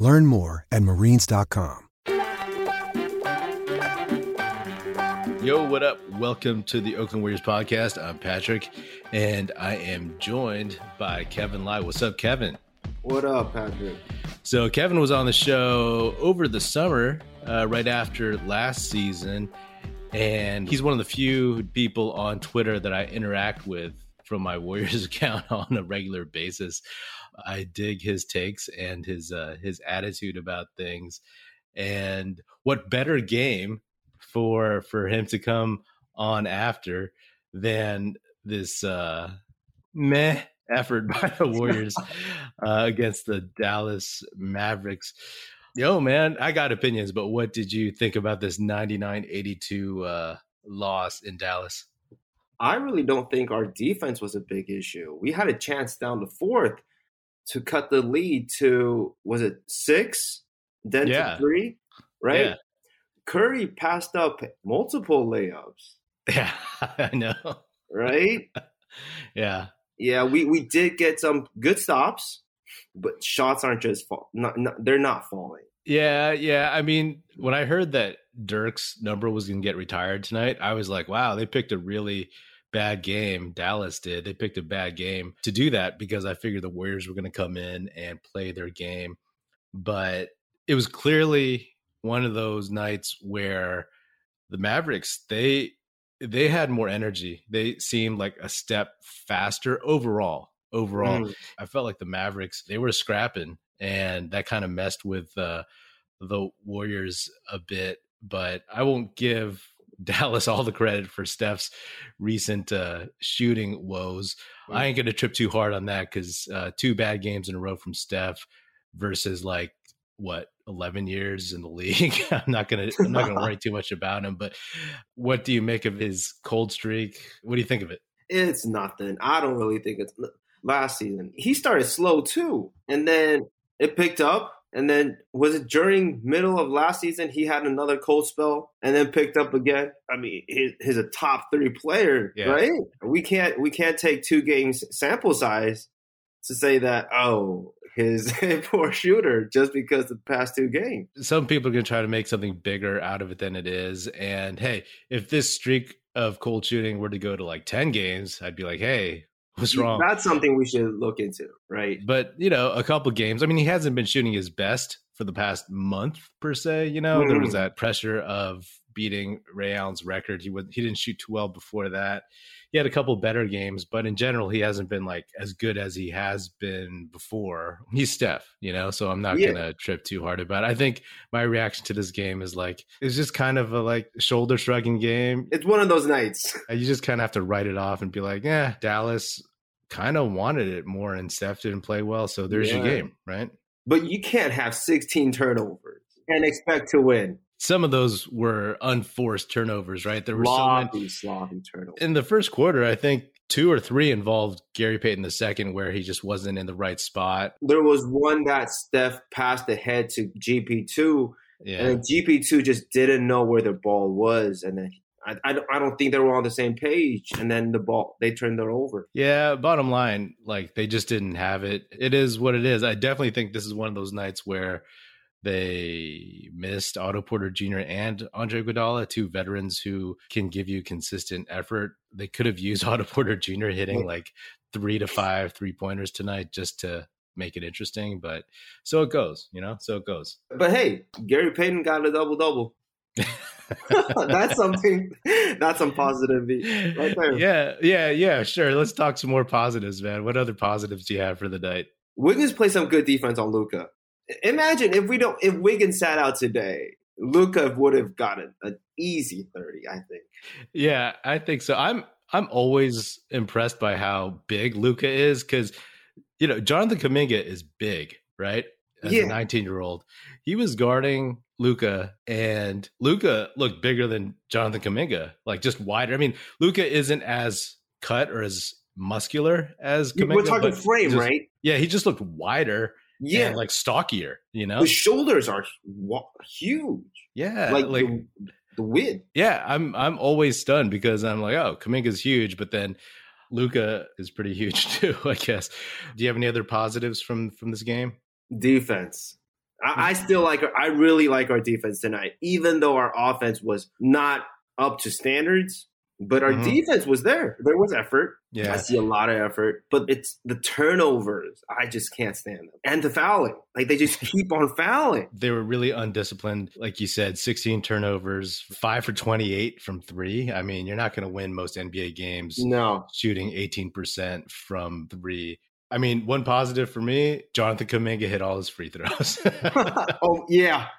Learn more at marines.com. Yo, what up? Welcome to the Oakland Warriors podcast. I'm Patrick, and I am joined by Kevin Lai. What's up, Kevin? What up, Patrick? So, Kevin was on the show over the summer, uh, right after last season, and he's one of the few people on Twitter that I interact with from my Warriors account on a regular basis. I dig his takes and his uh, his attitude about things. And what better game for for him to come on after than this uh, meh effort by the Warriors uh, against the Dallas Mavericks. Yo, man, I got opinions, but what did you think about this 99 82 uh, loss in Dallas? I really don't think our defense was a big issue. We had a chance down the fourth to cut the lead to was it six, then yeah. to three, right? Yeah. Curry passed up multiple layups. Yeah, I know. Right? yeah. Yeah, we we did get some good stops, but shots aren't just fall. Not, not, they're not falling. Yeah, yeah. I mean, when I heard that Dirk's number was going to get retired tonight, I was like, wow, they picked a really bad game. Dallas did. They picked a bad game to do that because I figured the Warriors were going to come in and play their game. But it was clearly one of those nights where the Mavericks, they they had more energy. They seemed like a step faster overall. Overall, mm. I felt like the Mavericks, they were scrapping and that kind of messed with uh, the Warriors a bit, but I won't give Dallas all the credit for Steph's recent uh, shooting woes. Mm. I ain't going to trip too hard on that because uh, two bad games in a row from Steph versus like what 11 years in the league. I'm not going to I'm not going to worry too much about him, but what do you make of his cold streak? What do you think of it? It's nothing. I don't really think it's last season. He started slow too, and then it picked up and then was it during middle of last season he had another cold spell and then picked up again? I mean, he's, he's a top three player, yeah. right? We can't we can't take two games sample size to say that oh his poor shooter just because of the past two games. Some people are going to try to make something bigger out of it than it is. And hey, if this streak of cold shooting were to go to like 10 games, I'd be like, hey, what's wrong? That's something we should look into, right? But you know, a couple games. I mean, he hasn't been shooting his best for the past month per se. You know, mm. there was mm-hmm. that pressure of beating Ray Allen's record. He was he didn't shoot too well before that. He had a couple better games, but in general, he hasn't been like as good as he has been before. He's Steph, you know, so I'm not yeah. gonna trip too hard about it. I think my reaction to this game is like it's just kind of a like shoulder shrugging game. It's one of those nights. You just kind of have to write it off and be like, yeah, Dallas kind of wanted it more and Steph didn't play well. So there's yeah. your game, right? But you can't have 16 turnovers and expect to win. Some of those were unforced turnovers, right? There were sloppy, so many sloppy turnovers. In the first quarter, I think two or three involved Gary Payton the second, where he just wasn't in the right spot. There was one that Steph passed ahead to GP2, yeah. and GP2 just didn't know where the ball was, and then I, I, I don't think they were on the same page. And then the ball, they turned it over. Yeah, bottom line, like they just didn't have it. It is what it is. I definitely think this is one of those nights where they missed Otto Porter Jr. and Andre Iguodala, two veterans who can give you consistent effort. They could have used Otto Porter Jr. hitting like three to five three pointers tonight just to make it interesting. But so it goes, you know, so it goes. But hey, Gary Payton got a double double. that's something. That's some positive right there. Yeah, yeah, yeah. Sure. Let's talk some more positives, man. What other positives do you have for the night? Wiggins played some good defense on Luka Imagine if we don't, if Wiggins sat out today, Luka would have gotten an easy thirty. I think. Yeah, I think so. I'm I'm always impressed by how big Luka is because you know Jonathan Kuminga is big, right? As yeah. a 19 year old, he was guarding Luka, and Luka looked bigger than Jonathan Kuminga, like just wider. I mean, Luka isn't as cut or as muscular as Kuminga. We're talking frame, just, right? Yeah, he just looked wider. Yeah, and, like stockier. You know, the shoulders are huge. Yeah, like, like the, the width. Yeah, I'm I'm always stunned because I'm like, oh, Kuminga's huge, but then Luka is pretty huge too. I guess. Do you have any other positives from from this game? Defense. I, I still like. I really like our defense tonight, even though our offense was not up to standards. But our mm-hmm. defense was there. There was effort. Yeah. I see a lot of effort, but it's the turnovers. I just can't stand them. And the fouling. Like they just keep on fouling. They were really undisciplined. Like you said, 16 turnovers, five for 28 from three. I mean, you're not going to win most NBA games no. shooting 18% from three. I mean, one positive for me, Jonathan Kuminga hit all his free throws. oh yeah.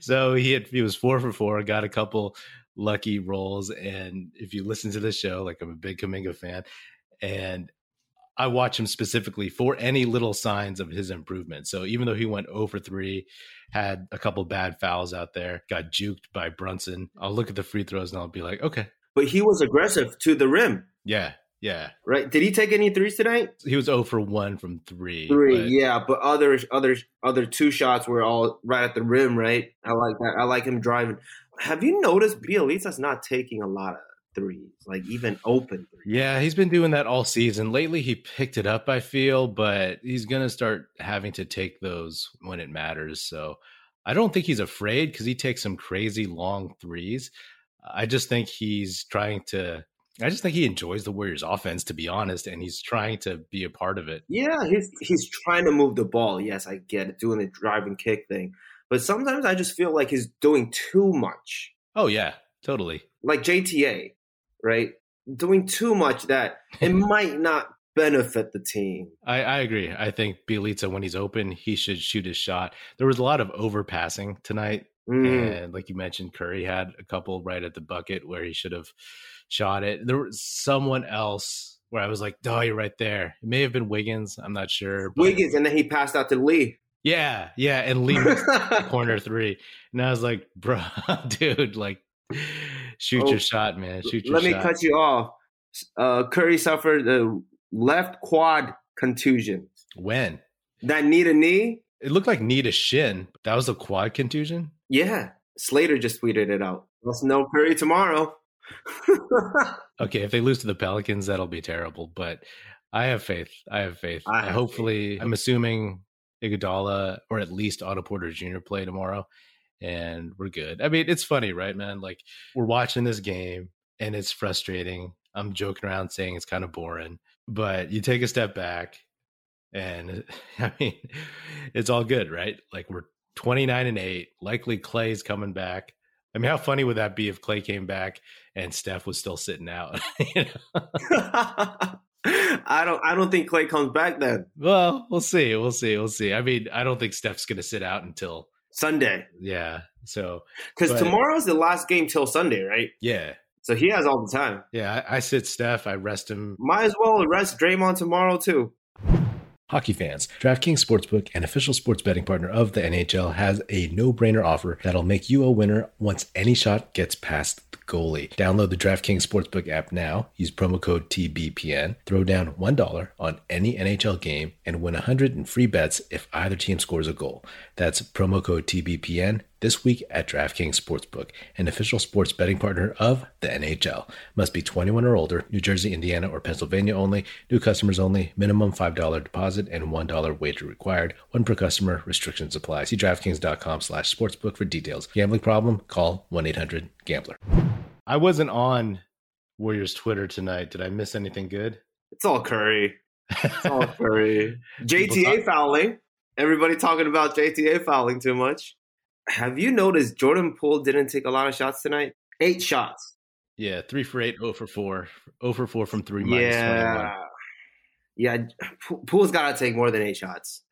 So he had he was four for four, got a couple lucky rolls. And if you listen to the show, like I'm a big Kuminga fan, and I watch him specifically for any little signs of his improvement. So even though he went oh over 3, had a couple bad fouls out there, got juked by Brunson, I'll look at the free throws and I'll be like, okay. But he was aggressive to the rim. Yeah. Yeah. Right. Did he take any threes tonight? He was 0 for 1 from 3. 3, but... yeah, but other other other two shots were all right at the rim, right? I like that. I like him driving. Have you noticed Bjelica's not taking a lot of threes, like even open threes? Yeah, he's been doing that all season. Lately, he picked it up, I feel, but he's going to start having to take those when it matters. So I don't think he's afraid because he takes some crazy long threes. I just think he's trying to. I just think he enjoys the Warriors' offense, to be honest, and he's trying to be a part of it. Yeah, he's he's trying to move the ball. Yes, I get it, doing the driving kick thing. But sometimes I just feel like he's doing too much. Oh yeah, totally. Like JTA, right? Doing too much that it might not benefit the team. I, I agree. I think Bjelica, when he's open, he should shoot his shot. There was a lot of overpassing tonight. Mm. And like you mentioned, Curry had a couple right at the bucket where he should have shot it. There was someone else where I was like, oh, you're right there. It may have been Wiggins. I'm not sure. But... Wiggins, and then he passed out to Lee. Yeah, yeah, and Lee corner three, and I was like, bro, dude, like, shoot oh, your shot, man. Shoot your let shot. Let me cut you off. Uh, Curry suffered a left quad contusion. When? That knee to knee. It looked like knee to shin. That was a quad contusion. Yeah, Slater just tweeted it out. Let's know Curry tomorrow. okay, if they lose to the Pelicans, that'll be terrible. But I have faith. I have faith. I have Hopefully, faith. I'm assuming Iguodala or at least Otto Porter Jr. play tomorrow, and we're good. I mean, it's funny, right, man? Like we're watching this game and it's frustrating. I'm joking around saying it's kind of boring, but you take a step back, and I mean, it's all good, right? Like we're 29 and eight. Likely Clay's coming back. I mean, how funny would that be if Clay came back and Steph was still sitting out? I don't. I don't think Clay comes back then. Well, we'll see. We'll see. We'll see. I mean, I don't think Steph's going to sit out until Sunday. Yeah. So because tomorrow's the last game till Sunday, right? Yeah. So he has all the time. Yeah, I, I sit Steph. I rest him. Might as well rest Draymond tomorrow too. Hockey fans, DraftKings Sportsbook, an official sports betting partner of the NHL, has a no-brainer offer that'll make you a winner once any shot gets past the goalie. Download the DraftKings Sportsbook app now, use promo code TBPN, throw down $1 on any NHL game, and win 100 in free bets if either team scores a goal. That's promo code TBPN this week at DraftKings Sportsbook, an official sports betting partner of the NHL. Must be 21 or older, New Jersey, Indiana, or Pennsylvania only. New customers only. Minimum $5 deposit and $1 wager required. One per customer. Restrictions apply. See DraftKings.com slash sportsbook for details. Gambling problem? Call 1-800-GAMBLER. I wasn't on Warriors Twitter tonight. Did I miss anything good? It's all Curry. It's all Curry. JTA fouling. Everybody talking about JTA fouling too much have you noticed Jordan Poole didn't take a lot of shots tonight? Eight shots. Yeah, three for eight, 0 for four, 0 for four from three. Yeah, yeah. Poole's got to take more than eight shots.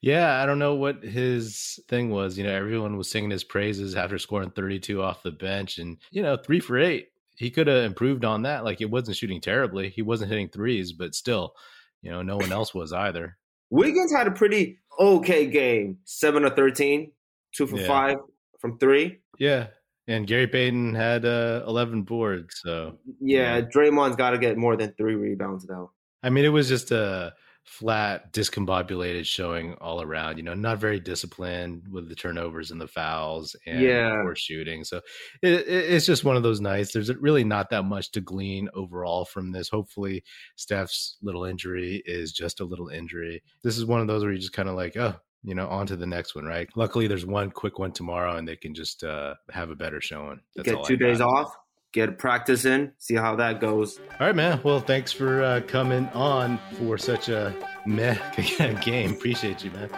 Yeah, I don't know what his thing was. You know, everyone was singing his praises after scoring 32 off the bench, and you know, three for eight. He could have improved on that. Like, it wasn't shooting terribly. He wasn't hitting threes, but still, you know, no one else was either. Wiggins had a pretty okay game, seven or thirteen two for yeah. five, from three. Yeah, and Gary Payton had uh, 11 boards. So yeah, yeah. Draymond's got to get more than three rebounds though. I mean, it was just a flat, discombobulated showing all around. You know, not very disciplined with the turnovers and the fouls and yeah. poor shooting. So it, it, it's just one of those nights. There's really not that much to glean overall from this. Hopefully, Steph's little injury is just a little injury. This is one of those where you just kind of like, oh, you know, on to the next one, right? Luckily, there's one quick one tomorrow, and they can just uh, have a better showing. That's Get two days off get practice in, see how that goes. All right, man. Well, thanks for uh, coming on for such a meh game. Appreciate you, man.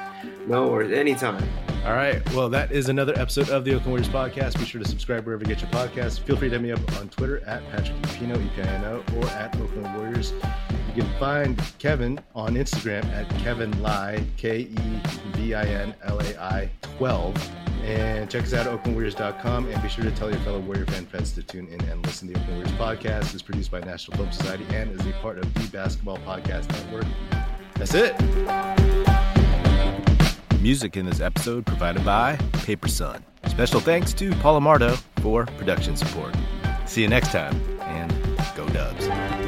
No worries. Anytime. All right. Well, that is another episode of the Oakland Warriors podcast. Be sure to subscribe wherever you get your podcasts. Feel free to hit me up on Twitter at Patrick Epino, E-P-I-N-O, or at Oakland Warriors. You can find Kevin on Instagram at Kevin Lai, K E V I N L A I 12. And check us out at oaklandwarriors.com. And be sure to tell your fellow Warrior fan friends to tune in and listen to the Oakland Warriors podcast. It's produced by National Film Society and is a part of the Basketball Podcast Network. That's it. Music in this episode provided by Paper Son. Special thanks to Paul Amardo for production support. See you next time, and go Dubs.